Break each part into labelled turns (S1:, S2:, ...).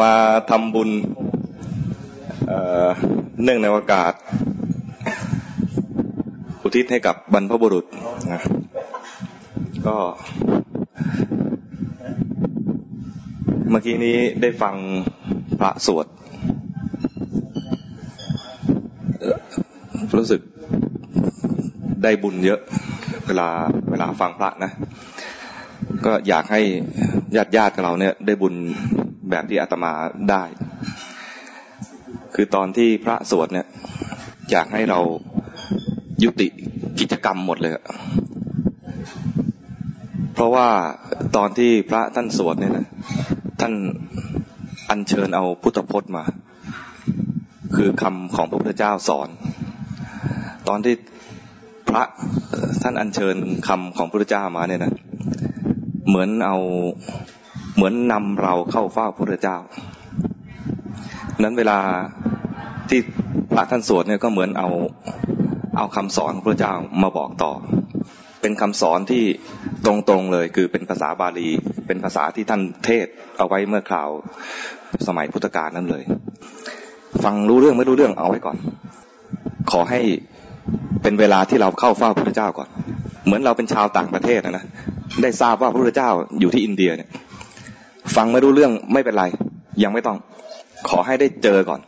S1: มาทำบุญเนื่องในโอกาส อุทิศให้กับบรรพบุรุษนะก็เมื่อกี้นี้ได้ฟังพระสวด รู้สึกได้บุญเยอะ เวลาเวลาฟังพระนะ ก็อยากให้ญาติญาติเราเนี่ย ได้บุญแบบที่อาตมาได้ คือตอนที่พระสวดเนี่ย อยากให้เรายุติกิจกรรมหมดเลย เพราะว่าตอนที่พระท่านสวดเนี่ยนะท่านอัญเชิญเอาพุทธพจน์มา คือคำของพระพุทธเจ้าสอน ตอนที่พระท่านอัญเชิญคำของพระพุทธเจ้ามาเนี่ยนะ เหมือนเอาเหมือนนำเราเข้าเฝ้าพระพุทธเจ้า นั้นเวลาที่พระท่านสวดเนี่ยก็เหมือนเอาเอาคำสอนของพระเจ้ามาบอกต่อ เป็นคำสอนที่ตรงๆเลยคือเป็นภาษาบาลี เป็นภาษาที่ท่านเทศเอาไว้เมื่อคราวสมัยพุทธกาลนั่นเลย ฟังรู้เรื่องไม่รู้เรื่องเอาไว้ก่อน ขอให้เป็นเวลาที่เราเข้าเฝ้าพระเจ้าก่อน เหมือนเราเป็นชาวต่างประเทศนะนะ ได้ทราบว่าพระพุทธเจ้าอยู่ที่อินเดียเนี่ย ฟังไม่รู้เรื่องไม่เป็นไร ยังไม่ต้อง ขอให้ได้เจอก่อน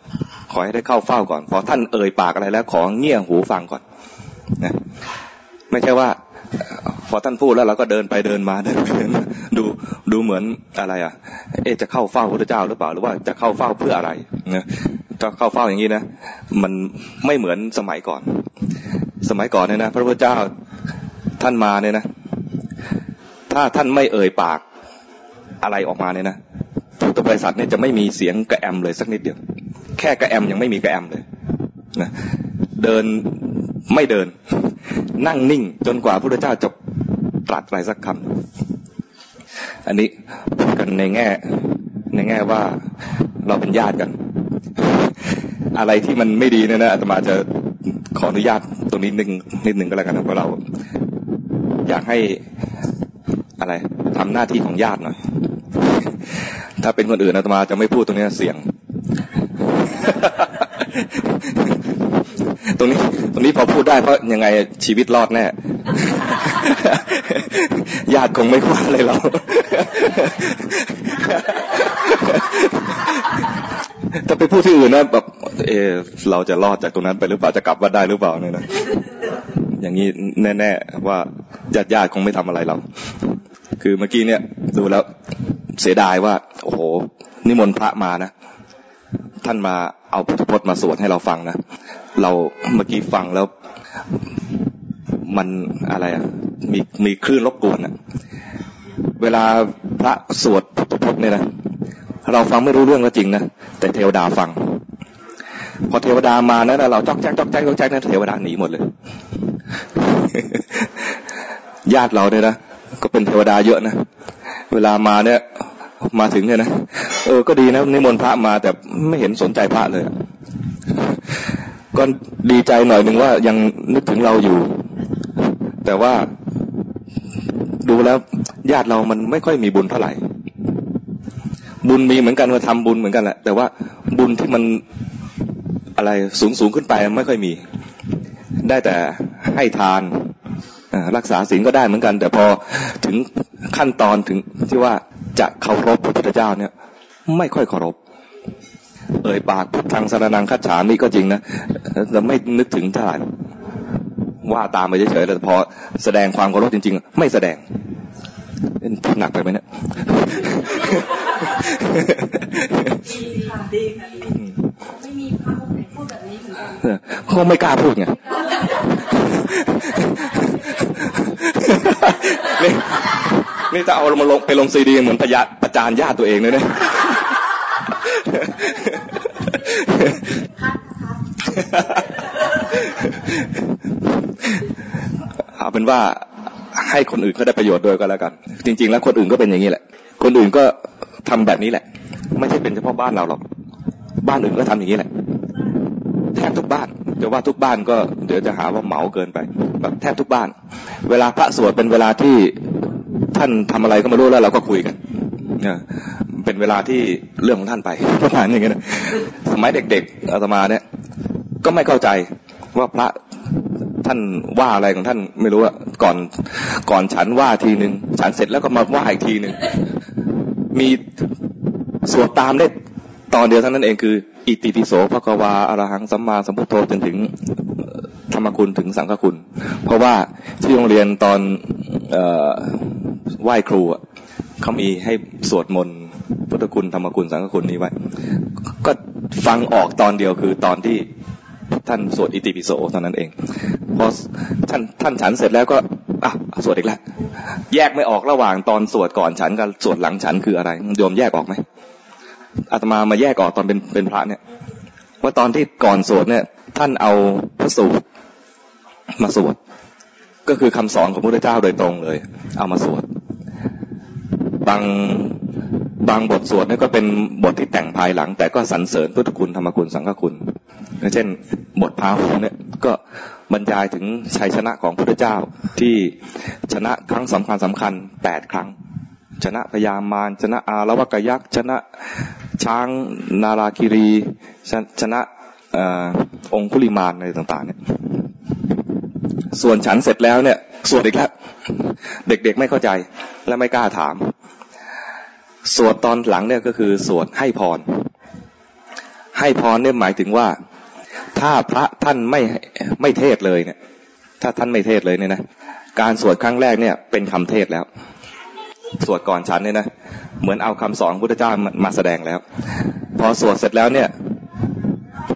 S1: ขอให้ได้เข้าเฝ้าก่อน พอท่านเอ่ยปากอะไรแล้ว ขอเงี่ยหูฟังก่อนนะไม่ใช่ว่า พอท่านพูดแล้วเราก็เดินไปเดินมาเดินไปเดินมาดูดูเหมือนอะไรอะ เอจะเข้าเฝ้าพระพุทธเจ้าหรือเปล่าหรือว่าจะเข้าเฝ้าเพื่ออะไรนะก็เข้าเฝ้าอย่างนี้นะมันไม่เหมือนสมัยก่อน สมัยก่อนเนี่ยนะพระพุทธเจ้าท่านมาเนี่ยนะ ถ้าท่านไม่เอ่ยปากอะไรออกมาเนี่ยนะพุทธบริษัทเนี่ยจะไม่มีเสียงกระแอมเลยสักนิดเดียว แค่กระแอมยังไม่มีกระแอมเลยนะเดินไม่เดิน นั่งนิ่งจนกว่าพระพุทธเจ้าจะตรัสอะไรสักคำอันนี้พูดกันในแง่ ในแง่ว่าเราเป็นญาติกัน อะไรที่มันไม่ดีเนี่ยนะอาตมาจะขออนุญาตตรงนี้นึงนิดหนึ่งก็แล้วกันนะเพราะเรา อยากให้ ทำหน้าที่ของญาติหน่อย ถ้าเป็นคนอื่นอาตมาจะไม่พูดตรงนี้เสียง ตรงนี้ ตรงนี้พอพูดได้เพราะยังไงชีวิตรอดแน่ ญาติคงไม่คว้าเลยเราถ้าไปพูดที่อื่นนะแบบเออเราจะรอดจากตรงนั้นไปหรือเปล่าจะกลับว่าได้หรือเปล่าเนี่ยนะอย่างนี้แน่ ๆ ว่าญาติญาติคงไม่ทำอะไรเรา คือเมื่อกี้เนี่ย ดูแล้วเสียดายว่า โอ้โห นิมนต์พระมานะ ท่านมาเอาพุทธพจน์มาสวดให้เราฟังนะ เราเมื่อกี้ฟังแล้วมันอะไรอะมีมีคลื่นรบกวนอะเวลาพระสวดพุทธพจน์เนี่ยนะเราฟังไม่รู้เรื่องก็จริงนะแต่เทวดาฟัง พอเทวดามานะเราจอกแจ๊กจอกแจ๊กจอกแจ๊กนะเทวดาหนีหมดเลย ญาติเราเนี่ยนะ ก็เป็นเทวดาเยอะนะ เวลามาเนี่ย มาถึงเนี่ยนะ เออ ก็ดีนะนิมนต์พระมาแต่ไม่เห็นสนใจพระเลย ก็ดีใจหน่อยหนึ่งว่ายังนึกถึงเราอยู่ แต่ว่าดูแล้วญาติเรามันไม่ค่อยมีบุญเท่าไหร่ บุญมีเหมือนกันมาทำบุญเหมือนกันแหละ แต่ว่าบุญที่มันอะไรสูงสูงขึ้นไปไม่ค่อยมี ได้แต่ให้ทาน รักษาศีลก็ได้เหมือนกัน แต่พอถึงขั้นตอนถึงที่ว่าจะเคารพพระพุทธเจ้าเนี่ย ไม่ค่อยเคารพเอ่ยปากพุทธังสารนังคัจฉามิก็จริงนะแต่ไม่นึกถึงเท่าไหร่ว่าตามไปเฉยๆแต่พอแสดงความเคารพจริง ๆ ไม่แสดงหนักไปไหมเนี่ยไม่มีพระองค์ไหนพูดแบบนี้ เขาไม่กล้าพูดไงนี่นี่จะเอามาลงไปลงซีดีเหมือนประยาประจานญาติตัวเองเลยเนี่ยเอาเป็นว่าให้คนอื่นเขาได้ประโยชน์ด้วยก็แล้วกัน จริง ๆ แล้วคนอื่นก็เป็นอย่างนี้แหละ คนอื่นก็ทำแบบนี้แหละ ไม่ใช่เป็นเฉพาะบ้านเราหรอก บ้านอื่นก็ทำอย่างนี้แหละ ทบทุกบ้านจะว่าทุกบ้านก็เดี๋ยวจะหาว่าเหมาเกินไปแบบแทบทุกบ้าน เวลาพระสวดเป็นเวลาที่ท่านทำอะไรก็ไม่รู้แล้วเราก็คุยกันเป็นเวลาที่เรื่องของท่านไปประมาณอย่างนี้นะสมัยเด็กๆอาตมาเนี่ย ก็ไม่เข้าใจว่าพระท่านว่าอะไรของท่านไม่รู้อะก่อนก่อนฉันว่าทีหนึ่งฉันเสร็จแล้วก็มาว่าอีกทีหนึ่งมีสวดตามได้ตอนเดียวเท่านั้นเองคือ อิติปิโสภควาอรหังสัมมาสัมพุทโธจนถึงธรรมคุณถึงสังฆคุณ เพราะว่าที่โรงเรียนตอนไหว้ครูเขามีให้สวดมนต์พุทธคุณธรรมคุณสังฆคุณนี้ไว้ ก็ฟังออกตอนเดียวคือตอนที่ท่านสวดอิติปิโสตอนนั้นเองพอท่านท่านฉันเสร็จแล้วก็อะสวดอีกแล้วแยกไม่ออกระหว่างตอนสวดก่อนฉันกับสวดหลังฉันคืออะไรโยมแยกออกไหม อาตมามาแยกออกตอนเป็นเป็นพระเนี่ยว่าตอนที่ก่อนสวดเนี่ย ท่านเอาพระสูตรมาสวดก็คือคำสอนของพระพุทธเจ้าโดยตรงเลย เอามาสวดบางบางบทสวดนี่ก็เป็นบทที่แต่งภายหลัง แต่ก็สรรเสริญพุทธคุณธรรมคุณสังฆคุณเช่น บทพาหุเนี่ยก็บรรยายถึงชัยชนะของพระพุทธเจ้าที่ชนะครั้งสำคัญสำคัญแปดครั้ง ชนะพยามารชนะอารวกยักษ์ชนะช้างนาราคิรี ชนะองคุลิมานอะไรต่าง ๆ เนี่ย ส่วนฉันเสร็จแล้วเนี่ยสวดอีกแล้วเด็กๆไม่เข้าใจและไม่กล้าถาม สวดตอนหลังเนี่ยก็คือสวดให้พร ให้พรเนี่ยหมายถึงว่า ถ้าพระท่านไม่ไม่เทศเลยเนี่ย ถ้าท่านไม่เทศเลยเนี่ยนะการสวดครั้งแรกเนี่ยเป็นคำเทศแล้ว สวดก่อนฉันเนี่ยนะเหมือนเอาคำสอนพุทธเจ้ามาแสดงแล้ว พอสวดเสร็จแล้วเนี่ย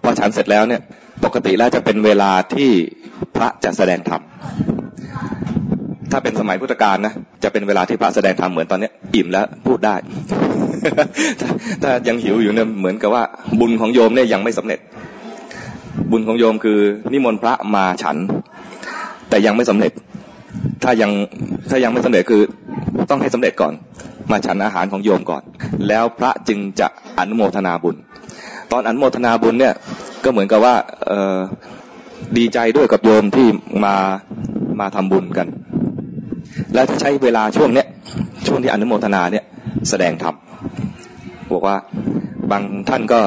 S1: พอฉันเสร็จแล้วเนี่ย ปกติแล้วจะเป็นเวลาที่พระจะแสดงธรรมถ้าเป็นสมัยพุทธกาลนะจะเป็นเวลาที่พระแสดงธรรมเหมือนตอนนี้อิ่มแล้วพูดได้ ถ้ายังหิวอยู่เนี่ยเหมือนกับว่า บุญของโยมเนี่ยยังไม่สำเร็จ บุญของโยมคือนิมนต์พระมาฉัน แต่ยังไม่สำเร็จ ถ้ายังถ้ายังไม่สำเร็จคือต้องให้สำเร็จก่อน มาฉันอาหารของโยมก่อน แล้วพระจึงจะอนุโมทนาบุญ ตอนอนุโมทนาบุญเนี่ยก็เหมือนกับว่าดีใจด้วยกับโยมที่มามาทำบุญกัน แล้วจะใช้เวลาช่วงเนี้ยช่วงที่อนุโมทนาเนี่ยแสดงธรรมบอกว่าบางท่านก็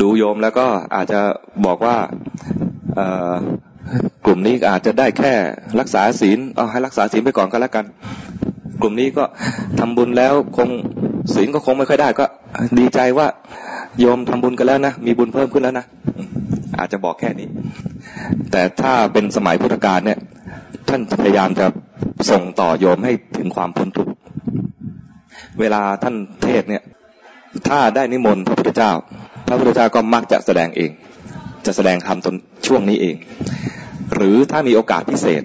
S1: ดูโยมแล้วก็อาจจะบอกว่า กลุ่มนี้อาจจะได้แค่รักษาศีลเอาให้รักษาศีลไปก่อนก็แล้วกัน กลุ่มนี้ก็ทำบุญแล้วคงศีลก็คงไม่ค่อยได้ก็ ดีใจว่าโยมทำบุญกันแล้วนะมีบุญเพิ่มขึ้นแล้วนะอาจจะบอกแค่นี้ แต่ถ้าเป็นสมัยพุทธกาลเนี่ย ท่านพยายามจะส่งต่อโยมให้ถึงความพ้นทุกข์เวลาท่านเทศเนี่ย ถ้าได้นิมนต์พระพุทธเจ้า พระพุทธเจ้าก็มักจะแสดงเอง จะแสดงธรรมตนช่วงนี้เอง หรือถ้ามีโอกาสพิเศษ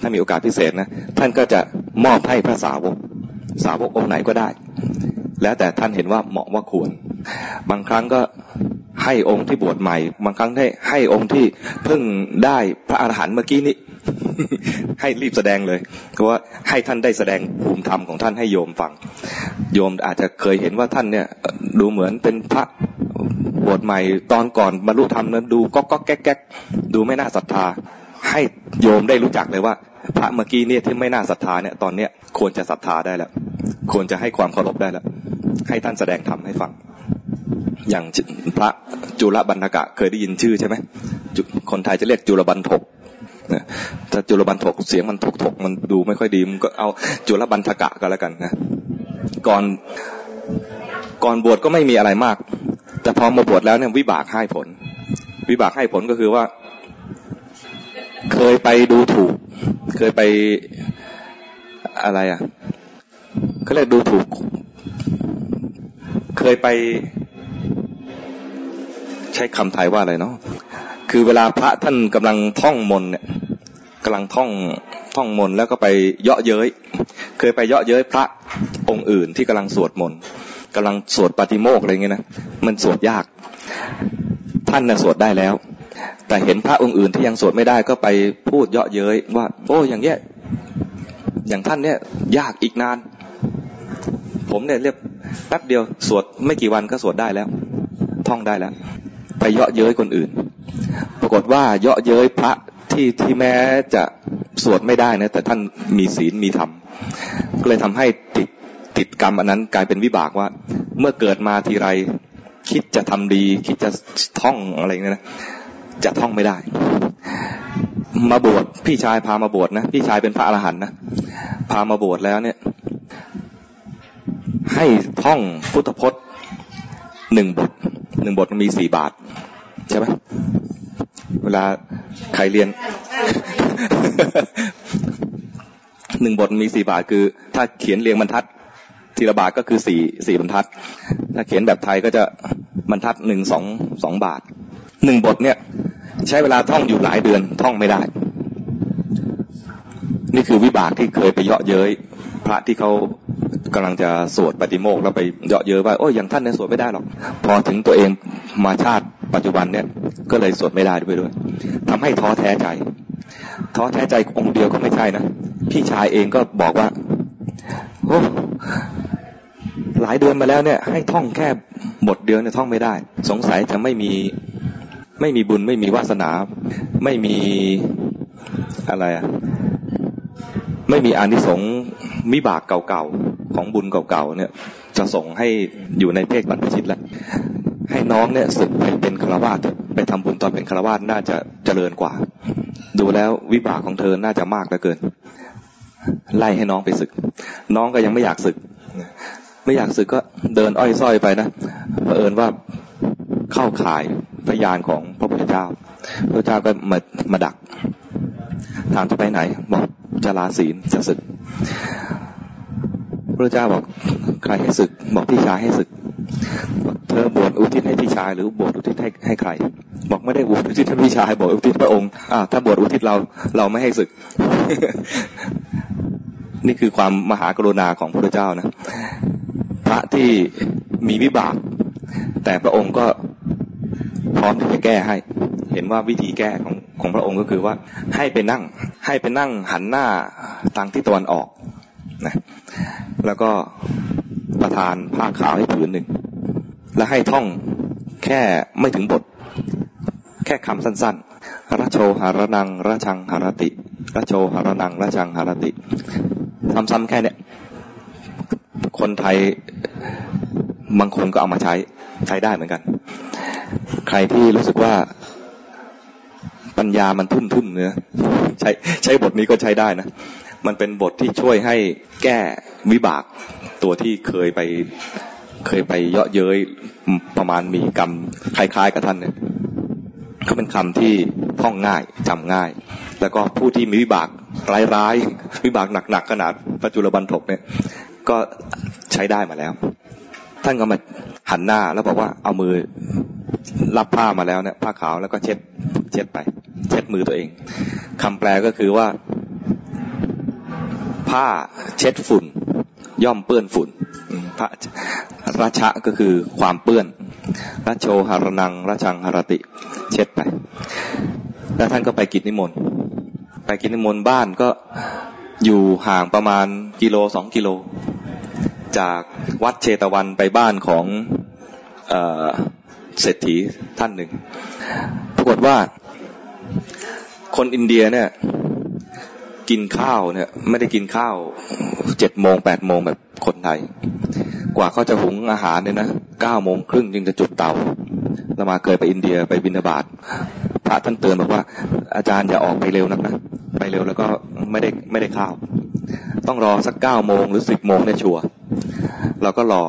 S1: ถ้ามีโอกาสพิเศษนะท่านก็จะมอบให้พระสาวก สาวกองค์ไหนก็ได้ แล้วแต่ท่านเห็นว่าเหมาะว่าควร บางครั้งก็ให้องค์ที่บวชใหม่ บางครั้งให้ให้องค์ที่เพิ่งได้พระอาหารหันต์เมื่อกี้นี้ ให้รีบแสดงเลย เพราะว่าให้ท่านได้แสดงภูมิธรรมของท่านให้โยมฟัง โยมอาจจะเคยเห็นว่าท่านเนี่ยดูเหมือนเป็นพระบวชใหม่ตอนก่อนบรรลุธรรมนั้นดูก็ก็แก๊กแก๊กดูไม่น่าศรัทธา ให้โยมได้รู้จักเลยว่า พระเมื่อกี้เนี่ยที่ไม่น่าศรัทธาเนี่ยตอนเนี้ยควรจะศรัทธาได้แล้ว ควรจะให้ความเคารพได้แล้ว ให้ท่านแสดงธรรมให้ฟัง อย่างพระจุลบันทกะเคยได้ยินชื่อใช่ไหมคนไทยจะเรียกจุลบันทกถ้าจุลบันทกเสียงมันทกทกมันดูไม่ค่อยดีมันก็เอาจุลบันทกะก็แล้วกันนะก่อนก่อนบวชก็ไม่มีอะไรมาก แต่พอมาบวชแล้วเนี่ยวิบากให้ผล วิบากให้ผลก็คือว่า เคยไปดูถูก เคยไปอะไรอะเขาเรียกดูถูก เคยไป ใช้คำไทยว่าอะไรเนาะคือเวลาพระท่านกำลังท่องมนเนี่ยกำลังท่องท่องมนแล้วก็ไปเยาะเย้ย เคยไปเยาะเย้ยพระองค์อื่นที่กำลังสวดมนกำลังสวดปฏิโมกอะไรเงี้ยนะมันสวดยาก ท่านน่ะสวดได้แล้ว แต่เห็นพระองค์อื่นที่ยังสวดไม่ได้ก็ไปพูดเยาะเย้ยว่า โอ้อย่างเงี้ยอย่างท่านเนี่ย ยากอีกนาน ผมเนี่ยเรียบแป๊บเดียวสวดไม่กี่วันก็สวดได้แล้ว ท่องได้แล้ว ไปเยาะเย้ยคนอื่น ปรากฏว่าเยาะเย้ยพระที่ที่แม้จะสวดไม่ได้นะแต่ท่านมีศีลมีธรรมก็เลยทำให้ติดติดกรรมอันนั้นกลายเป็นวิบากว่า เมื่อเกิดมาทีไร คิดจะทำดี คิดจะท่องอะไรเงี้ยนะ จะท่องไม่ได้ มาบวชพี่ชายพามาบวชนะพี่ชายเป็นพระอรหันต์นะพามาบวชแล้วเนี่ย ให้ท่องพุทธพจน์หนึ่งบทหนึ่งบทมันมีสี่บาท ใช่ไหมเวลาใครเรียนหนึ่งบทมีสี่บาทคือ ถ้าเขียนเรียงบรรทัดทีละบาทก็คือสี่สี่บรรทัด ถ้าเขียนแบบไทยก็จะบรรทัดหนึ่งสองสองบาท หนึ่งบทเนี่ย ใช้เวลาท่องอยู่หลายเดือนท่องไม่ได้ นี่คือวิบากที่เคยไปเยาะเย้ยพระที่เขากำลังจะสวดปฏิโมกข์แล้วไปเยาะเย้ยว่าโอ้ยอย่างท่านเนี่ยสวดไม่ได้หรอก พอถึงตัวเองมาชาติปัจจุบันเนี่ย ก็เลยสวดไม่ได้ด้วยด้วยทำให้ท้อแท้ใจ ท้อแท้ใจองค์เดียวก็ไม่ใช่นะ พี่ชายเองก็บอกว่าโอ้หลายเดือนมาแล้วเนี่ย ให้ท่องแค่บทเดียวเนี่ยท่องไม่ได้ สงสัยจะไม่มี ไม่มีบุญไม่มีวาสนา ไม่มีอะไรอะไม่มีอานิสงส์มิบากเก่าๆของบุญเก่าๆเนี่ย จะส่งให้อยู่ในเพศบรรพชิตแล้วให้น้องเนี่ยสึกไปเป็นฆราวาสไปทำบุญตอนเป็นฆราวาสน่าจะเจริญกว่า ดูแล้ววิบากของเธอน่าจะมากเหลือเกิน ไล่ให้น้องไปศึก น้องก็ยังไม่อยากศึก ไม่อยากศึกก็เดินอ้อยส้อยไปนะเผอิญว่าเข้าข่าย พยานของพระพุทธเจ้า พระเจ้าก็มามาดัก ถามจะไปไหน บอกจะลาศีลจะศึก พระเจ้าบอกใครให้ศึก บอกพี่ชายให้ศึก เธอบวชอุทิศให้พี่ชาย หรือบวชอุทิศให้ให้ใคร บอกไม่ได้บวชอุทิศให้พี่ชาย บอกอุทิศพระองค์อ่าถ้าบวชอุทิศเราเราไม่ให้ศึก นี่คือความมหากรุณาของพระเจ้านะ พระที่มีวิบากแต่พระองค์ก็ พร้อมที่จะแก้ให้ เห็นว่าวิธีแก้ของของพระองค์ก็คือว่าให้ไปนั่ง ให้ไปนั่งหันหน้าทางที่ตะวันออกนะแล้วก็ประทานผ้าขาวให้ผืนหนึ่ง และให้ท่องแค่ไม่ถึงบท แค่คำสั้นๆระโชหารนังระชังหารติระโชหารนังระชังหารติซ้ำๆแค่เนี้ยคนไทยบางคนก็เอามาใช้ใช้ได้เหมือนกัน ใครที่รู้สึกว่าปัญญามันทุ่มทุ่มเนื้อใช้ใช้บทนี้ก็ใช้ได้นะ มันเป็นบทที่ช่วยให้แก้วิบากตัวที่เคยไปเคยไปเยาะเย้ยประมาณมีกรรมคล้ายๆกับท่านเนี่ยเขาเป็นคำที่ท่องง่ายจำง่าย แล้วก็ผู้ที่มีวิบากร้ายๆ วิบากหนักๆขนาดปัจจุบันถกเนี่ย ก็ใช้ได้มาแล้ว ท่านก็มาหันหน้าแล้วบอกว่าเอามือ รับผ้ามาแล้วเนี่ยผ้าขาวแล้วก็เช็ด เช็ดไป เช็ดมือตัวเองคำแปลก็คือว่า ผ้าเช็ดฝุ่น ย่อมเปื้อนฝุ่นพระราชะก็คือความเปื้อนราโชหารนังราชังหารติ เช็ดไป แล้วท่านก็ไปกิจนิมนต์ไปกิจนิมนต์บ้านก็อยู่ห่างประมาณกิโลสองกิโล จากวัดเชตวันไปบ้านของเเศรษฐีท่านหนึ่งปรากฏว่า คนอินเดียเนี่ย กินข้าวเนี่ย ไม่ได้กินข้าวเจ็ดโมงแปดโมงแบบคนไทย กว่าเขาจะหุงอาหารเนี่ยนะเก้าโมงครึ่งจึงจะจุดเตาเรามาเคยไปอินเดียไปบินาบาตพระท่านเตือนบอกว่า อาจารย์อย่าออกไปเร็วนักนะไปเร็วแล้วก็ไม่ได้ไม่ได้ข้าว ต้องรอสักเก้าโมงหรือสิบโมงเนี่ยชัว เราก็รอ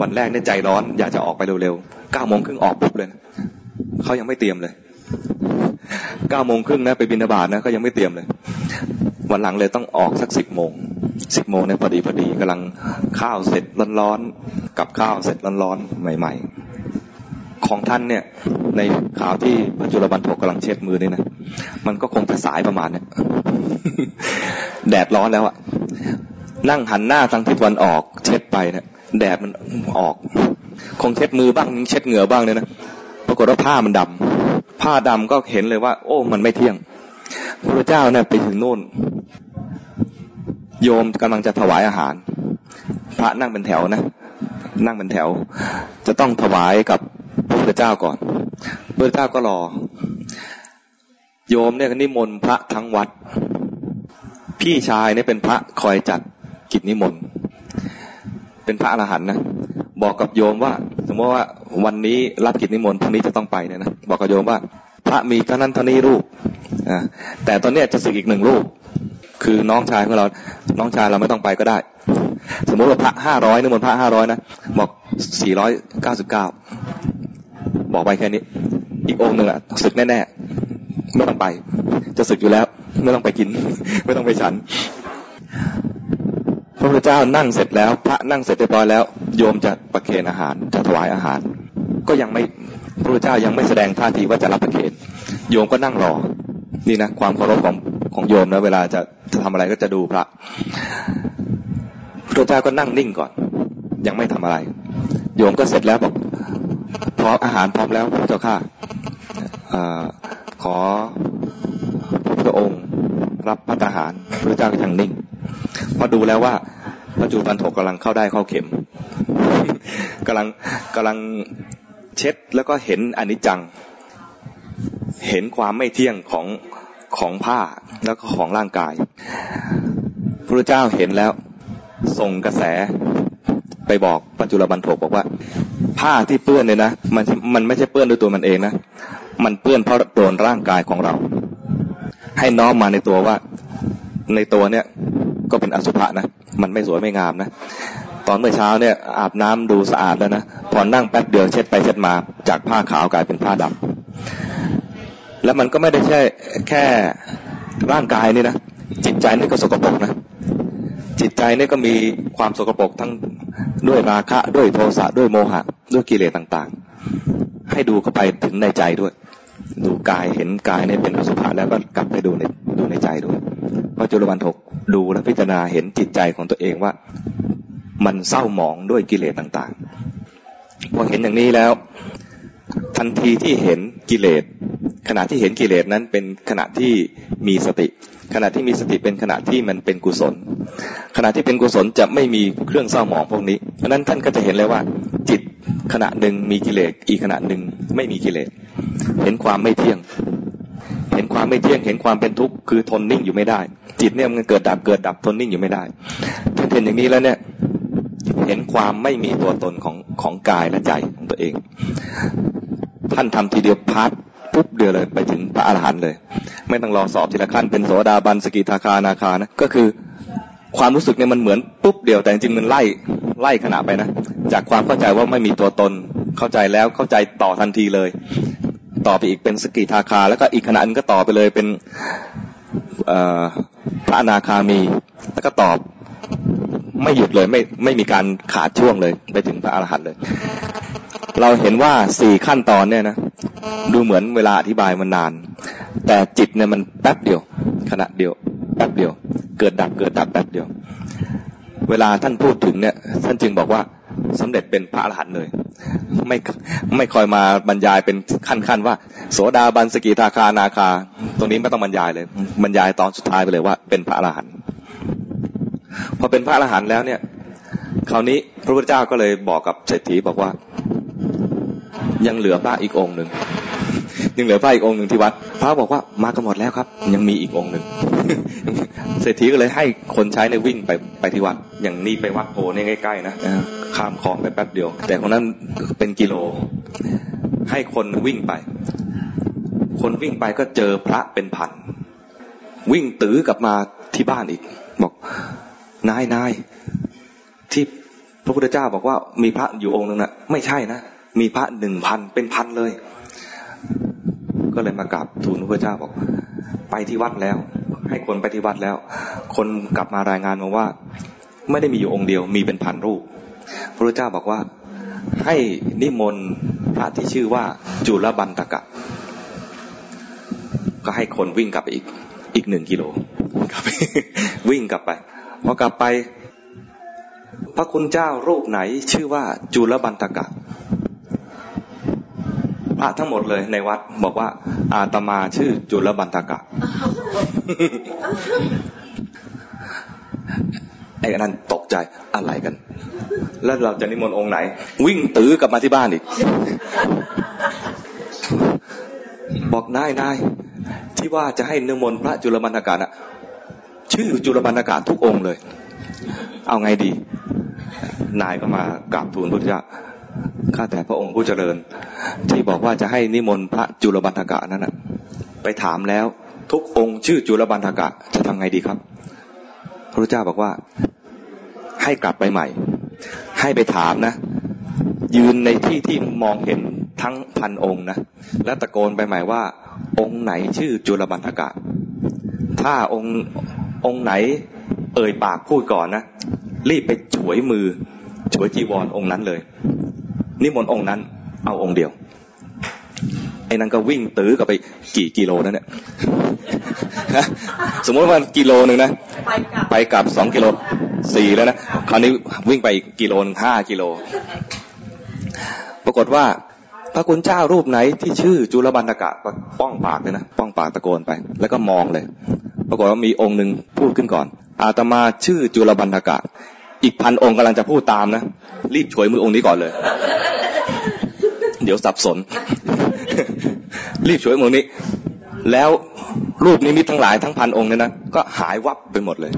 S1: วันแรกเนี่ยใจร้อน อยากจะออกไปเร็วๆเก้าโมงครึ่งออกปุ๊บเลยเขายังไม่เตรียมเลยเก้าโมงครึ่งนะไปบินาบาตนะเขายังไม่เตรียมเลย วันหลังเลยต้องออกสักสิบโมงสิบโมงเนี่ยพอดีพอดีกำลังข้าวเสร็จร้อนๆกับข้าวเสร็จร้อนๆใหม่ ๆ ของท่านเนี่ย ในข่าวที่พระจุลบันทกกำลังเช็ดมือนี่นะมันก็คงจะสายประมาณเนี่ยแดดร้อนแล้วอะ นั่งหันหน้าทางทิศตะวันออก เช็ดไปเนี่ยแดดมันออก คงเช็ดมือบ้างเช็ดเหงื่อบ้างเนี่ยนะปรากฏว่าผ้ามันดำผ้าดำก็เห็นเลยว่า โอ้ มันไม่เที่ยงพระเจ้าเนี่ยไปถึงโน่น โยมกำลังจะถวายอาหาร พระนั่งเป็นแถวนะนั่งเป็นแถว จะต้องถวายกับพระพุทธเจ้าก่อนพระพุทธเจ้าก็รอ โยมเนี่ยนิมนต์พระทั้งวัด พี่ชายเนี่ยเป็นพระคอยจัด กิจนิมนต์เป็นพระอรหันต์นะบอกกับโยมว่า สมมติว่าวันนี้รับกิจนิมนต์พรุ่งนี้จะต้องไปเนี่ยนะบอกกับโยมว่า พระมีเท่านั้นเท่านี้รูปแต่ตอนนี้จะสึกอีกหนึ่งรูป คือน้องชายของเรา น้องชายเราไม่ต้องไปก็ได้ สมมติว่าพระห้าร้อยนิมนต์พระห้าร้อยนะบอกสี่ร้อยเก้าสิบเก้าบอกไปแค่นี้ อีกองค์หนึ่งอะศึกแน่ๆไม่ต้องไป จะศึกอยู่แล้ว ไม่ต้องไปกิน ไม่ต้องไปฉัน พระพุทธเจ้านั่งเสร็จแล้ว พระนั่งเสร็จเรียบร้อยแล้ว โยมจะประเคนอาหารจะถวายอาหาร ก็ยังไม่พระพุทธเจ้ายังไม่แสดงท่าทีว่าจะรับประเคนโยมก็นั่งรอ นี่นะความเคารพของของโยมนะเวลาจะจะทำอะไรก็จะดูพระพระพุทธเจ้าก็นั่งนิ่งก่อน ยังไม่ทำอะไร โยมก็เสร็จแล้วบอกพร้อมอาหารพร้อมแล้วพระเจ้าข้าขอพระองค์ รับพระทหารพระเจ้าก็ยังนิ่ง พอดูแล้วว่าพระจูปันโถกำลังเข้าได้เข้าเข็มกำลังกำลังเช็ดแล้วก็เห็นอนิจจัง เห็นความไม่เที่ยงของของผ้าแล้วก็ของร่างกายพระเจ้าเห็นแล้ว ส่งกระแสไปบอกปัจจุบันโถกบอกว่า ผ้าที่เปื้อนเนี่ยนะมันมันไม่ใช่เปื้อนด้วยตัวมันเองนะมันเปื้อนเพราะโดนร่างกายของเรา ให้น้อมมาในตัวว่า ในตัวเนี่ย ก็เป็นอสุภะนะ มันไม่สวยไม่งามนะ ตอนเมื่อเช้าเนี่ยอาบน้ำดูสะอาดแล้วนะ พอนั่งแป๊บเดียวเช็ดไปเช็ดมา จากผ้าขาวกลายเป็นผ้าดำแล้วมันก็ไม่ได้แค่แค่ร่างกายนี่นะ จิตใจนี่ก็สกปรกนะ จิตใจนี่ก็มีความสกปรกทั้งด้วยราคะด้วยโทสะด้วยโมหะ ด้วยกิเลสต่างๆ ให้ดูเข้าไปถึงในใจด้วยดูกายเห็นกายเนี่ยเป็นอสุภะแล้วก็กลับไปดูในดูในใจด้วยพระจุลวันทก ดูและพิจารณาเห็นจิตใจของตัวเองว่า มันเศร้าหมองด้วยกิเลสต่างๆ พอเห็นอย่างนี้แล้ว ทันทีที่เห็นกิเลสขณะที่เห็นกิเลสนั้นเป็นขณะที่มีสติ ขณะที่มีสติเป็นขณะที่มันเป็นกุศล ขณะที่เป็นกุศลจะไม่มีเครื่องเศร้าหมองพวกนี้เพราะนั้นท่านก็จะเห็นเลยว่า จิตขณะหนึ่งมีกิเลสอีกขณะหนึ่งไม่มีกิเลสเห็นความไม่เที่ยง เห็นความไม่เที่ยงเห็นความเป็นทุกข์คือทนนิ่งอยู่ไม่ได้ จิตเนี่ยมันเกิดดับเกิดดับทนนิ่งอยู่ไม่ได้ ถ้าเห็นอย่างนี้แล้วเนี่ย เห็นความไม่มีตัวตนของของกายและใจของตัวเอง ท่านทำทีเดียวพัดปุ๊บเดียวเลยไปถึงพระอรหันต์เลย ไม่ต้องรอสอบทีละขั้นเป็นโสดาบันสกิทาคานาคานะก็คือความรู้สึกเนี่ยมันเหมือนปุ๊บเดียวแต่จริงมันไล่ไล่ขณะไปนะจากความเข้าใจว่าไม่มีตัวตนเข้าใจแล้วเข้าใจต่อทันทีเลย ต่อไปอีกเป็นสกิทาคา แล้วก็อีกขณะนึงก็ต่อไปเลยเป็น พระอนาคามี แล้วก็ตอบไม่หยุดเลยไม่ไม่มีการขาดช่วงเลย ไปถึงพระอรหันต์เลย เราเห็นว่าสี่ขั้นตอนเนี่ยนะดูเหมือนเวลาอธิบายมันนาน แต่จิตเนี่ยมันแป๊บเดียว ขณะเดียวแป๊บเดียว เกิดดับเกิดดับแป๊บเดียว เวลาท่านพูดถึงเนี่ย ท่านจึงบอกว่า สำเร็จเป็นพระอรหันต์เลย ไม่ไม่คอยมาบรรยายเป็นขั้นๆว่า โสดาบันสกิทาคานาคา ตรงนี้ไม่ต้องบรรยายเลย บรรยายตอนสุดท้ายไปเลยว่า เป็นพระอรหันต์พอเป็นพระอรหันต์แล้วเนี่ย คราวนี้พระพุทธเจ้าก็เลยบอกกับเศรษฐีบอกว่า ยังเหลือพระอีกองค์หนึ่ง ยังเหลือพระอีกองค์หนึ่งที่วัดพระบอกว่ามากันหมดแล้วครับ ยังมีอีกองค์หนึ่งเศรษฐีก็เลยให้คนใช้ในวิ่งไปไปที่วัด อย่างนี้ไปวัดโพนี่ใกล้ๆนะข้ามคลองไปแป๊บเดียว แต่คนนั้นเป็นกิโล ให้คนวิ่งไป คนวิ่งไปก็เจอพระเป็นพันวิ่งตื้อกลับมาที่บ้านอีก บอกนายนายที่พระพุทธเจ้าบอกว่ามีพระอยู่องค์หนึ่งนะไม่ใช่นะ มีพระหนึ่งพันเป็นพันเลย ก็เลยมากราบทูลพระเจ้าบอก ไปที่วัดแล้ว ให้คนไปที่วัดแล้ว คนกลับมารายงานมาว่า ไม่ได้มีอยู่องค์เดียวมีเป็นพันรูป พระเจ้าบอกว่าให้นิมนต์พระที่ชื่อว่าจุลบันตกะ ก็ให้คนวิ่งกลับไปอีกอีกหนึ่งกิโลกลับวิ่งกลับไปพอกลับไป พระคุณเจ้ารูปไหนชื่อว่าจุลบันตกะ ระทั้งหมดเลยในวัดบอกว่า อาตมาชื่อจุลบันตกะไอ้นั้นตกใจอะไรกัน แล้วเราจะนิมนต์องค์ไหน วิ่งตื้อกลับมาที่บ้านอีก บอกนายนายที่ว่าจะให้นิมนต์พระจุลบันตกะน่ะชื่อจุลบรรณากาศทุกองค์เลย เอาไงดี นายก็มากราบทูลพระเจ้า ข้าแต่พระองค์ผู้เจริญ ที่บอกว่าจะให้นิมนต์พระจุลบันทกะนั้นนะไปถามแล้ว ทุกองค์ชื่อจุลบันทกะจะทำไงดีครับ พระเจ้าบอกว่า ให้กลับไปใหม่ ให้ไปถามนะ ยืนในที่ที่มองเห็นทั้งพันองค์นะและตะโกนไปใหม่ว่า องค์ไหนชื่อจุลบันทกะ ถ้าองค์องค์ไหน เอ่ยปากพูดก่อนนะรีบไปฉวยมือฉวยจีวรอองค์นั้นเลย นิมนต์องค์นั้น เอาองค์เดียวไอ้นั่นก็วิ่งตื้อกับไปกี่กิโลนั่นเนี่ยสมมติว่ากิโลหนึ่งนะไปกลับสองกิโลสี่แล้วนะคราวนี้วิ่งไปกิโลหนึ่งห้ากิโล ปรากฏว่า พระคุณเจ้ารูปไหนที่ชื่อจุลบันตกะป้องปากเลยนะป้องปากตะโกนไป แล้วก็มองเลย ปรากฏว่ามีองค์หนึ่งพูดขึ้นก่อน อาตมาชื่อจุลบันตกะ อีกพันองค์กำลังจะพูดตามนะ รีบฉวยมือองค์นี้ก่อนเลย เดี๋ยวสับสน รีบฉวยมือนี้ แล้วรูปนิมิตทั้งหลายทั้งพันองค์เนี่ยนะก็หายวับไปหมดเลย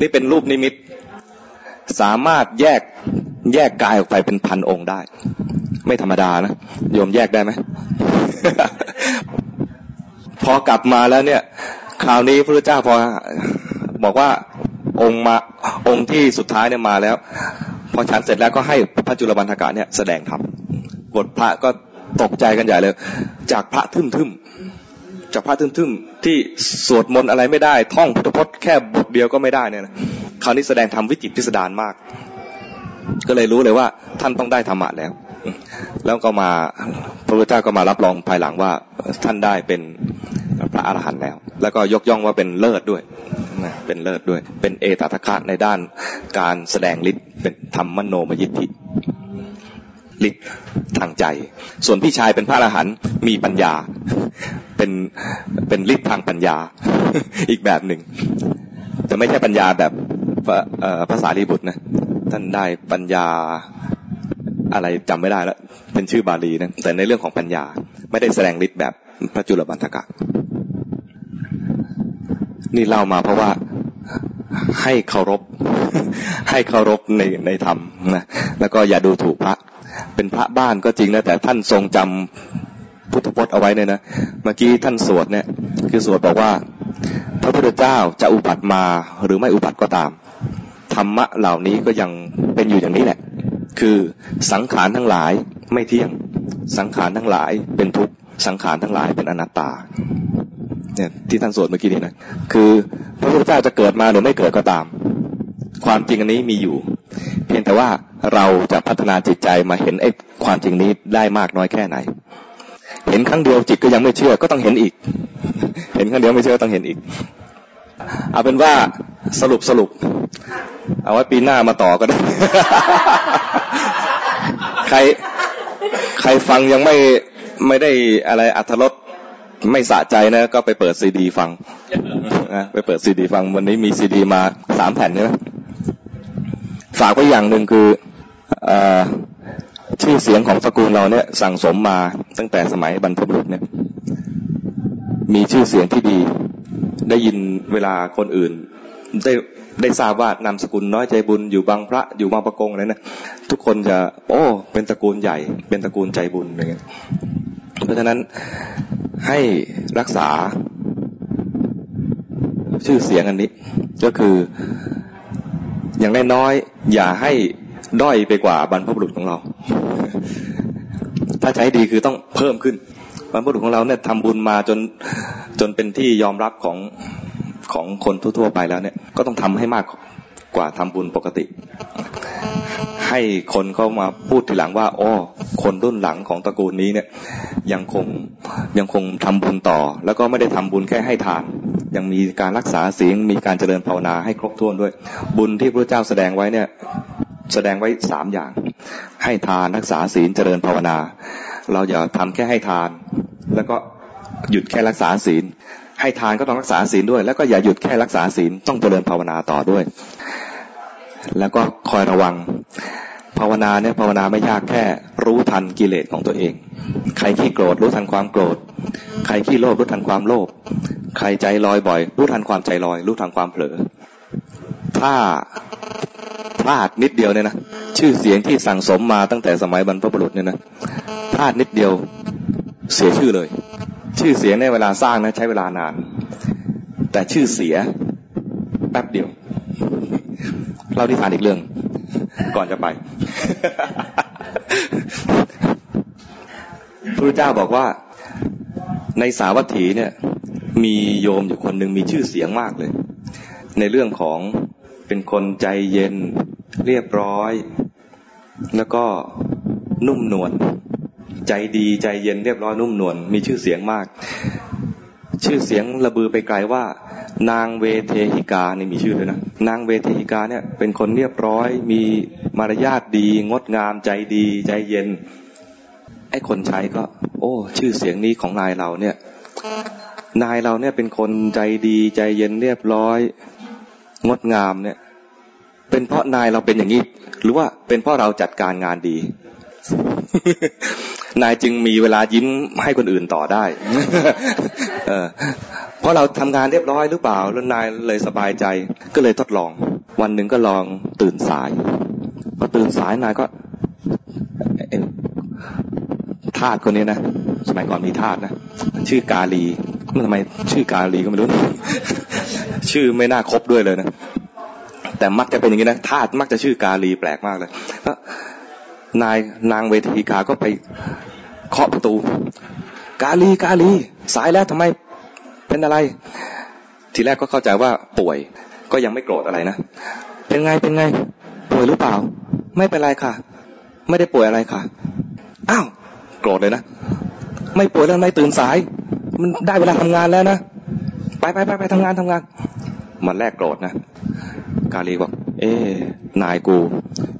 S1: นี่เป็นรูปนิมิต สามารถแยกแยกกายออกไปเป็นพันองค์ได้ ไม่ธรรมดานะโยมแยกได้ไหมพอกลับมาแล้วเนี่ย คราวนี้พระเจ้าพอบอกว่า องค์มาองค์ที่สุดท้ายเนี่ยมาแล้ว พอฉันเสร็จแล้วก็ให้พระจุลบรรทกาเนี่ยแสดงธรรมบทพระก็ตกใจกันใหญ่เลย จากพระทึมทึมจากพระทึมๆที่สวดมนต์อะไรไม่ได้ ท่องพุทธพจน์แค่บทเดียวก็ไม่ได้เนี่ยนะคราวนี้แสดงธรรมวิจิตพิสดารมาก ก็เลยรู้เลยว่าท่านต้องได้ธรรมะแล้ว แล้วก็มาพระพุทธเจ้าก็มารับรองภายหลังว่าท่านได้เป็นพระอรหันต์แล้ว แล้วก็ยกย่องว่าเป็นเลิศด้วยนะเป็นเลิศด้วย เป็นเอตทัคคะในด้านการแสดงฤทธิ์เป็นธรรมมโนมยิทธิฤทธิ์ทางใจ ส่วนพี่ชายเป็นพระอรหันต์มีปัญญา เป็นเป็นฤทธิ์ทางปัญญาอีกแบบหนึ่งจะไม่ใช่ปัญญาแบบภาษาลีบุตรนะท่านได้ปัญญา อะไรจำไม่ได้แล้ว เป็นชื่อบาลีนะแต่ในเรื่องของปัญญา ไม่ได้แสดงฤทธิ์แบบพระจุลบันทกะ นี่เล่ามาเพราะว่าให้เคารพ ให้เคารพในในธรรมนะแล้วก็อย่าดูถูกพระ เป็นพระบ้านก็จริงนะแต่ท่านทรงจำพุทธพจน์เอาไว้เนี่ยนะเมื่อกี้ท่านสวดเนี่ย คือสวดบอกว่า พระพุทธเจ้าจะอุบัติมาหรือไม่อุบัติก็ตามธรรมะเหล่านี้ก็ยังเป็นอยู่อย่างนี้แหละ คือสังขารทั้งหลายไม่เที่ยง สังขารทั้งหลายเป็นทุกข์ สังขารทั้งหลายเป็นอนัตตา เนี่ยที่ท่านสวดเมื่อกี้นี้นะ คือพระพุทธเจ้าจะเกิดมาหรือไม่เกิดก็ตาม ความจริงอันนี้มีอยู่ เพียงแต่ว่าเราจะพัฒนาจิตใจมาเห็นไอ้ความจริงนี้ได้มากน้อยแค่ไหน เห็นครั้งเดียวจิตก็ยังไม่เชื่อ ก็ต้องเห็นอีก เห็นครั้งเดียวไม่เชื่อต้องเห็นอีก เอาเป็นว่าสรุปสรุป เอาไว้ปีหน้ามาต่อก็ได้ ใครใครฟังยังไม่ไม่ได้อะไรอัธรสไม่สะใจนะ ก็ไปเปิดซีดี ฟังนะไปเปิดซีดี ฟังวันนี้มีซีดี มาสามแผ่นใช่ไหมฝากไว้อย่างหนึ่งคือชื่อเสียงของสกุลเราเนี่ยสั่งสมมาตั้งแต่สมัยบรรพบุรุษเนี่ย มีชื่อเสียงที่ดี ได้ยินเวลาคนอื่น ได้ได้ทราบว่านามสกุลน้อยใจบุญอยู่บางพระอยู่บางประกงอะไรนะทุกคนจะ โอ้ เป็นตระกูลใหญ่ เป็นตระกูลใจบุญอะไรเงี้ยเพราะฉะนั้นให้รักษาชื่อเสียงอันนี้ ก็คืออย่างน้อยๆอย่าให้ด้อยไปกว่าบรรพบุรุษของเรา ถ้าใช้ดีคือต้องเพิ่มขึ้น บรรพบุรุษของเราเนี่ยทำบุญมาจนจนเป็นที่ยอมรับของของคนทั่วๆไปแล้วเนี่ย ก็ต้องทำให้มากกว่าทำบุญปกติ ให้คนเขามาพูดทีหลังว่าอ๋อคนรุ่นหลังของตระกูลนี้เนี่ย ยังคงยังคงทำบุญต่อ แล้วก็ไม่ได้ทำบุญแค่ให้ทาน ยังมีการรักษาศีลมีการเจริญภาวนาให้ครบถ้วนด้วย บุญที่พระเจ้าแสดงไว้เนี่ยแสดงไว้สามอย่าง ให้ทานรักษาศีลเจริญภาวนา เราอย่าทำแค่ให้ทาน แล้วก็หยุดแค่รักษาศีล ให้ทานก็ต้องรักษาศีลด้วย แล้วก็อย่าหยุดแค่รักษาศีลต้องเจริญภาวนาต่อด้วย แล้วก็คอยระวัง ภาวนาเนี่ยภาวนาไม่ยากแค่รู้ทันกิเลสของตัวเอง ใครขี้โกรธรู้ทันความโกรธ ใครขี้โลภรู้ทันความโลภใครใจลอยบ่อย รู้ทันความใจลอย รู้ทันความเผลอถ้า ลาดนิดเดียวเนี่ยนะชื่อเสียงที่สั่งสมมาตั้งแต่สมัยบรรพบุรุษเนี่ยนะพลาดนิดเดียวเสียชื่อเลย ชื่อเสียงในเวลาสร้างนะใช้เวลานาน แต่ชื่อเสียแป๊บเดียวเล่าที่ทานอีกเรื่อง ก่อนจะไปพระเจ้าบอกว่าในสาวัตถีเนี่ย มีโยมอยู่คนหนึ่งมีชื่อเสียงมากเลย ในเรื่องของ เป็นคนใจเย็น เรียบร้อย แล้วก็นุ่มนวลใจดีใจเย็นเรียบร้อยนุ่มนวลมีชื่อเสียงมาก ชื่อเสียงระบือไปไกลว่า นางเวเทหิกานี่มีชื่อเลยนะนางเวเทหิกาเนี่ยเป็นคนเรียบร้อย มีมารยาทดี งดงามใจดี ใจเย็น ไอ้คนใช้ก็ โอ้ ชื่อเสียงนี้ของนายเราเนี่ย นายเราเนี่ยเป็นคนใจดีใจเย็นเรียบร้อย งดงามเนี่ย เป็นเพราะนายเราเป็นอย่างนี้ หรือว่าเป็นเพราะเราจัดการงานดี นายจึงมีเวลายิ้มให้คนอื่นต่อได้ เออเพราะเราทำงานเรียบร้อยหรือเปล่า แล้วนายเลยสบายใจ ก็เลยทดลอง วันหนึ่งก็ลองตื่นสายพอตื่นสายนายก็ทาสคนนี้นะ สมัยก่อนมีทาสนะ ชื่อกาลี มันทำไมชื่อกาลีก็ไม่รู้ ชื่อไม่น่าครบด้วยเลยนะ แต่มักจะเป็นอย่างนี้นะทาสมักจะชื่อกาลีแปลกมากเลยนายนางเวทีกาก็ไปเคาะประตู กาลีกาลี สายแล้วทำไมเป็นอะไร ทีแรกก็เข้าใจว่าป่วย ก็ยังไม่โกรธอะไรนะ เป็นไงเป็นไง ป่วยหรือเปล่า ไม่เป็นไรค่ะ ไม่ได้ป่วยอะไรค่ะ อ้าว โกรธเลยนะ ไม่ป่วยแล้วไม่ตื่นสาย มันได้เวลาทำงานแล้วนะ ไปไปไปไปทำงานทำงาน มันแรกโกรธนะ กาลีบอก เอ๊นายกู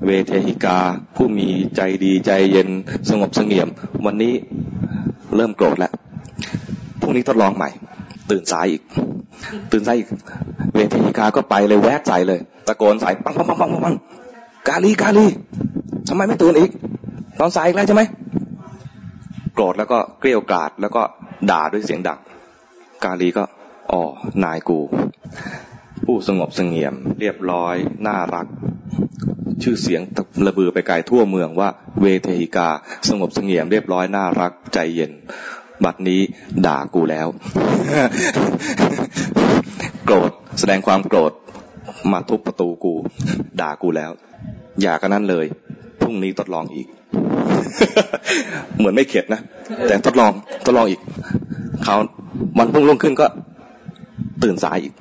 S1: เวเทหิกา ผู้มีใจดีใจเย็นสงบสงเงียม วันนี้เริ่มโกรธแล้วพรุ่งนี้ทดลองใหม่ ตื่นสายอีก ตื่นสายอีก เวเทหิกาก็ไปเลยแวกใส่เลย ตะโกนใส่ปังปังปังปังปังกาลีกาลีทำไมไม่ตื่นอีกตอนสายอีกแล้วใช่ไหมโกรธแล้วก็เกลียวกราดแล้วก็ด่าด้วยเสียงดังกาลีก็ อ๋อนายกู ผู้สงบสงเงียม เรียบร้อย น่ารัก ชื่อเสียงระเบือไปไกลทั่วเมืองว่า เวเทหิกา สงบสงเงียม เรียบร้อย น่ารัก ใจเย็น บัดนี้ด่ากูแล้ว โกรธ แสดงความโกรธ มาทุบประตูกู ด่ากูแล้ว อย่ากันนั้นเลย พรุ่งนี้ทดลองอีกเหมือนไม่เข็ดนะ แต่ทดลองทดลองอีกเขาวันพุ่งลงขึ้นก็ ตื่นสายอีก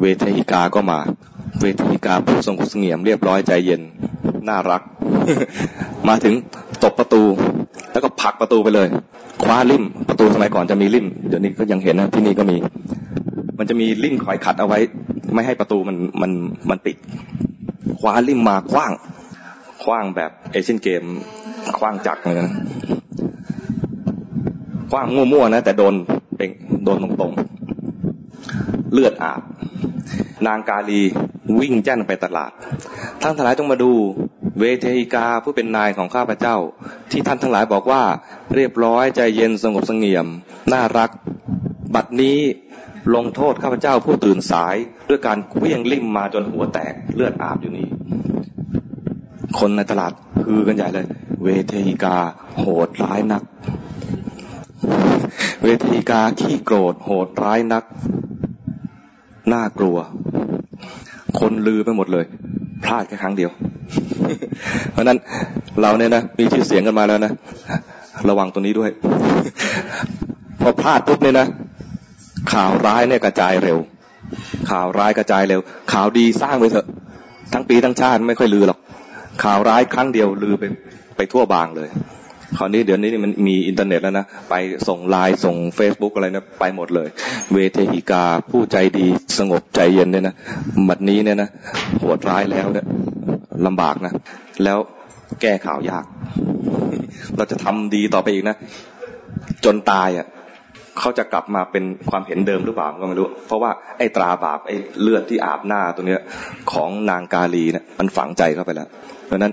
S1: เวทีกาก็มา เวทีกาผู้ทรงเสงี่ยมเรียบร้อยใจเย็นน่ารัก มาถึงตบประตู แล้วก็ผลักประตูไปเลย คว้าลิ่มประตูสมัยก่อนจะมีลิ่ม เดี๋ยวนี้ก็ยังเห็นนะที่นี่ก็มี มันจะมีลิ่มคอยขัดเอาไว้ ไม่ให้ประตูมันมันมันปิด คว้าลิ่มมาคว้างคว้างแบบเอเชียนเกมคว้างจักรเหมือนกันคว้างมั่วๆนะแต่โดนเป็นโดนตรงๆ เลือดอาบ นางกาลีวิ่งแจ้นไปตลาด ท่านทั้งหลายต้องมาดูเวเทหิกาผู้เป็นนายของข้าพเจ้า ที่ท่านทั้งหลายบอกว่า เรียบร้อยใจเย็นสงบสงเงียม น่ารัก บัดนี้ลงโทษข้าพเจ้าผู้ตื่นสายด้วยการเคลี้ยงลิ่มมาจนหัวแตกเลือดอาบอยู่นี้ คนในตลาดคือกันใหญ่เลย เวทีกาโหดร้ายนัก เวทีกาขี้โกรธโหดร้ายนัก น่ากลัว คนลือไปหมดเลย พลาดแค่ครั้งเดียว เพราะนั้นเราเนี่ยนะมีชื่อเสียงกันมาแล้วนะระวังตัวนี้ด้วย พอพลาดปุ๊บเนี่ยนะข่าวร้ายเนี่ยกระจายเร็ว ข่าวร้ายกระจายเร็ว ข่าวดีสร้างไปเถอะ ทั้งปีทั้งชาติไม่ค่อยลือหรอกข่าวร้ายครั้งเดียวลือไปไปทั่วบางเลย คราวนี้เดี๋ยวนี้มันมีอินเทอร์เน็ตแล้วนะ ไปส่งไลน์ส่งเฟซบุ๊กอะไรนะไปหมดเลย เวเทหิกาผู้ใจดีสงบใจเย็นเนี่ยนะบัดนี้เนี่ยนะโหดร้ายแล้วเนี่ยลำบากนะ แล้วแก้ข่าวยาก เราจะทำดีต่อไปอีกนะ จนตายอะเขาจะกลับมาเป็นความเห็นเดิมหรือเปล่าก็ไม่รู้ เพราะว่าไอ้ตราบาปไอ้เลือดที่อาบหน้าตัวเนี้ยของนางกาลีเนี่ยมันฝังใจเข้าไปแล้วเพราะนั้น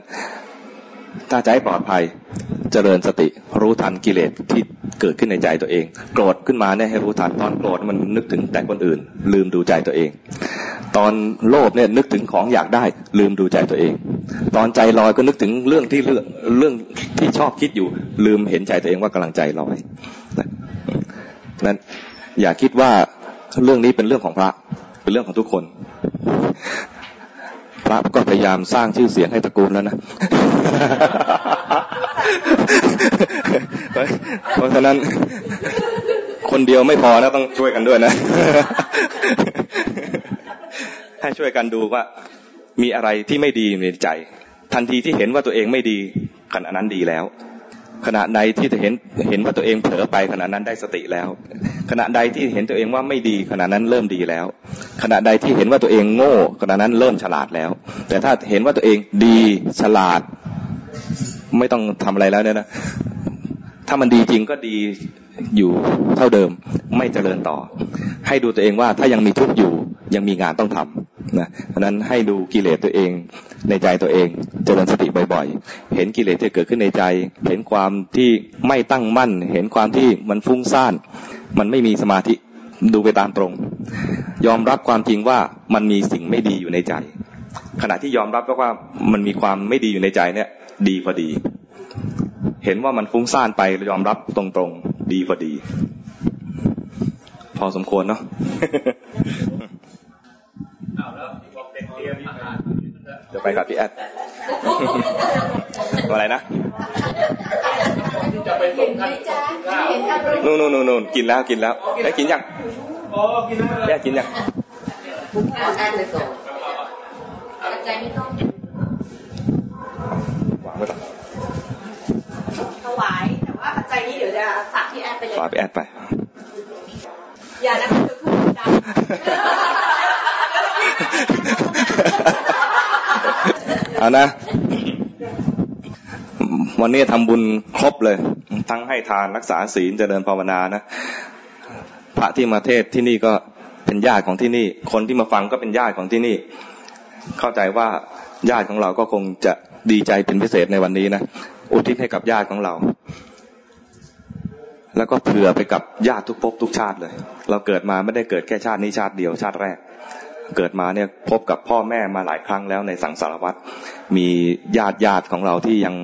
S1: ถ้าใจปลอดภัยเจริญสติรู้ทันกิเลสที่เกิดขึ้นในใจตัวเอง โกรธขึ้นมาเนี่ยให้รู้ทันตอนโกรธมันนึกถึงแต่คนอื่น ลืมดูใจตัวเอง ตอนโลภเนี่ยนึกถึงของอยากได้ ลืมดูใจตัวเอง ตอนใจลอยก็นึกถึงเรื่องที่เรื่องเรื่องที่ชอบคิดอยู่ ลืมเห็นใจตัวเองว่ากำลังใจลอยนั้นอย่าคิดว่าเรื่องนี้เป็นเรื่องของพระเป็นเรื่องของทุกคน พระก็พยายามสร้างชื่อเสียงให้ตระกูลแล้วนะ เพราะฉะนั้นคนเดียวไม่พอนะต้องช่วยกันด้วยนะ ให้ช่วยกันดูว่า มีอะไรที่ไม่ดีในใจ ทันทีที่เห็นว่าตัวเองไม่ดีขณะนั้นดีแล้ว ขณะใดที่เห็นเห็นว่าตัวเองเผลอไปขณะนั้นได้สติแล้ว ขณะใดที่เห็นตัวเองว่าไม่ดี ขณะนั้นเริ่มดีแล้ว ขณะใดที่เห็นว่าตัวเองโง่ ขณะนั้นเริ่มฉลาดแล้ว แต่ถ้าเห็นว่าตัวเองดีฉลาด ไม่ต้องทำอะไรแล้วเนี่ยนะถ้ามันดีจริงก็ดี อยู่เท่าเดิมไม่เจริญต่อ ให้ดูตัวเองว่าถ้ายังมีทุกข์อยู่ยังมีงานต้องทำนะเพราะนั้นให้ดูกิเลสตัวเองในใจตัวเอง เจริญสติบ่อยๆ เห็นกิเลสที่เกิดขึ้นในใจ เห็นความที่ไม่ตั้งมั่น เห็นความที่มันฟุ้งซ่าน มันไม่มีสมาธิดูไปตามตรง ยอมรับความจริงว่ามันมีสิ่งไม่ดีอยู่ในใจ ขณะที่ยอมรับว่ามันมีความไม่ดีอยู่ในใจเนี่ย ดีพอดี เห็นว่ามันฟุ้งซ่านไปยอมรับตรงๆ ดีพอดี พอสมควรเนาะจะไปกับพี่แอดอะไรนะนู่นนู่นนู่นกินแล้วกินแล้วได้กินยังแม่กินยังแอดเลยส่งใจไม่ต้อง
S2: ไว้ก่อนถวาย แต่ว่าปัจจัยนี้เดี๋ยวจะฝากพี่แอดไปเลย
S1: ฝากพี่แอดไป
S2: อย่านะคือพูดดัง
S1: เอานะ วันนี้ทำบุญครบเลย ทั้งให้ทานรักษาศีลเจริญภาวนานะ พระที่มาเทศที่นี่ก็เป็นญาติของที่นี่ คนที่มาฟังก็เป็นญาติของที่นี่ เข้าใจว่าญาติของเราก็คงจะดีใจเป็นพิเศษในวันนี้นะ อุทิศให้กับญาติของเรา แล้วก็เผื่อไปกับญาติทุกภพทุกชาติเลย เราเกิดมาไม่ได้เกิดแค่ชาตินี้ชาติเดียวชาติแรก เกิดมาเนี่ยพบกับพ่อแม่มาหลายครั้งแล้วในสังสารวัตรมีญาติญาติของเราที่ยัง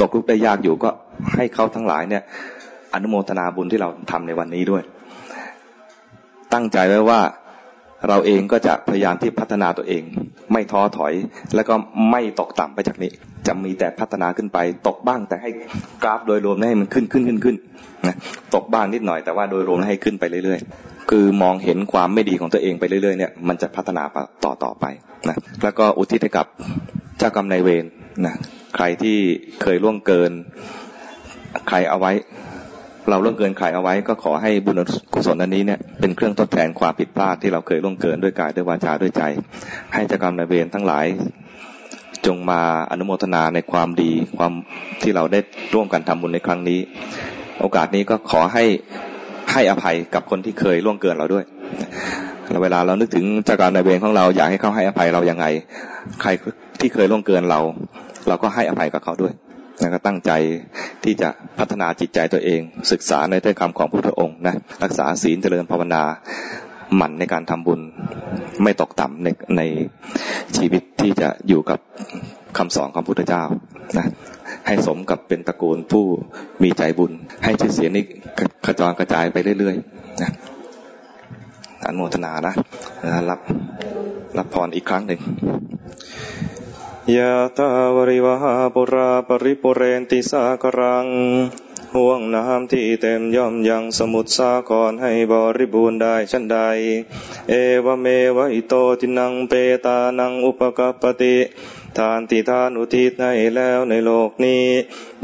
S1: ตกลุกได้ยากอยู่ก็ให้เขาทั้งหลายเนี่ย อนุโมทนาบุญที่เราทำในวันนี้ด้วย ตั้งใจไว้ว่า เราเองก็จะพยายามที่พัฒนาตัวเอง ไม่ท้อถอย แล้วก็ไม่ตกต่ำไปจากนี้ จะมีแต่พัฒนาขึ้นไป ตกบ้างแต่ให้กราฟโดยรวมให้มันขึ้นขึ้นขึ้นขึ้นนะตกบ้างนิดหน่อยแต่ว่าโดยรวมให้ขึ้นไปเรื่อยๆ คือมองเห็นความไม่ดีของตัวเองไปเรื่อยๆเนี่ยมันจะพัฒนาต่อต่อไปนะแล้วก็อุทิศกับเจ้ากรรมนายเวรนะใครที่เคยล่วงเกิน ใครเอาไว้ เราล่วงเกินใครเอาไว้ ก็ขอให้บุญกุศลอันนี้เนี่ยเป็นเครื่องทดแทนความผิดพลาดที่เราเคยล่วงเกินด้วยกายด้วยวาจาด้วยใจ ให้เจ้ากรรมนายเวรทั้งหลาย จงมาอนุโมทนาในความดีความที่เราได้ร่วมกันทำบุญในครั้งนี้ โอกาสนี้ก็ขอให้ให้อภัยกับคนที่เคยล่วงเกินเราด้วยเวลาเรานึกถึงเจ้ากรรมนายเวรของเราอยากให้เขาให้อภัยเรายังไง ใครที่เคยล่วงเกินเรา เราก็ให้อภัยกับเขาด้วย นะก็ตั้งใจที่จะพัฒนาจิตใจตัวเอง ศึกษาในถ้อยคำของพระพุทธองค์นะรักษาศีลเจริญภาวนาหมั่นในการทำบุญไม่ตกต่ำในในชีวิตที่จะอยู่กับคำสอนของพระพุทธเจ้านะให้สมกับเป็นตระกูลผู้มีใจบุญ ให้ชื่อเสียงนี้กระจรกระจายไปเรื่อยๆนะอนุโมทนานะรับรับพรอีกครั้งหนึ่ง
S3: ยะตาวริวหาปุราปริปุเรนติสากรังห่วงน้ำที่เต็มย่อมยังสมุทรสาครให้บริบูรณ์ได้ชันใด เอวเมวะอิโตทินังเปตานังอุปกปติ ทานที่ทานอุทิศให้แล้วในโลกนี้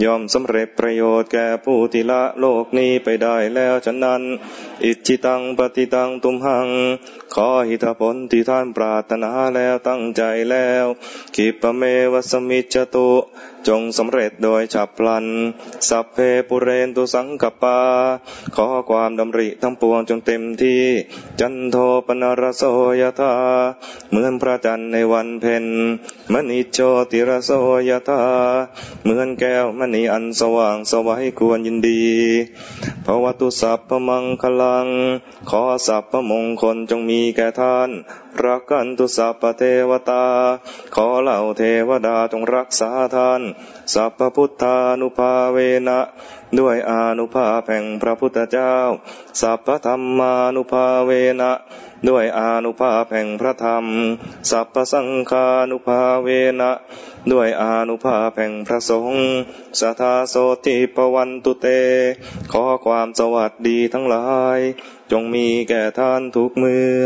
S3: ย่อมสำเร็จประโยชน์แก่ผู้ที่ละโลกนี้ไปได้แล้วฉะนั้น อิจิตังปฏิตังตุมหัง ขอหิทผลที่ท่านปรารถนาแล้วตั้งใจแล้วกิปเมวสมิจตุจงสำเร็จโดยฉับพลัน สัพเพปุเรนตุสังกปา ขอความดำริทั้งปวงจงเต็มที่ จันโทปนรโสยธาเหมือนพระจันทร์ในวันเพ็ญมณิโชติระโสยธาเหมือนแก้วมณีอันสว่างสวัยควรยินดีภวตุสัพพมังคลัง ขอสัพพมงคลจงมีแก่ท่าน
S1: รักกันตุสัพพเทวตา ขอเหล่าเทวดาจงรักษาท่าน สัพพพุทธานุภาเวนะด้วยอานุภาพแห่งพระพุทธเจ้า สัพพธรรมานุภาเวนะ ด้วยอานุภาพแห่งพระธรรม สัพพสังฆานุภาเวนะ ด้วยอานุภาพแห่งพระสงฆ์สัทธาโสติปวันตุเต ขอความสวัสดีทั้งหลาย จงมีแก่ท่านทุกเมื่อ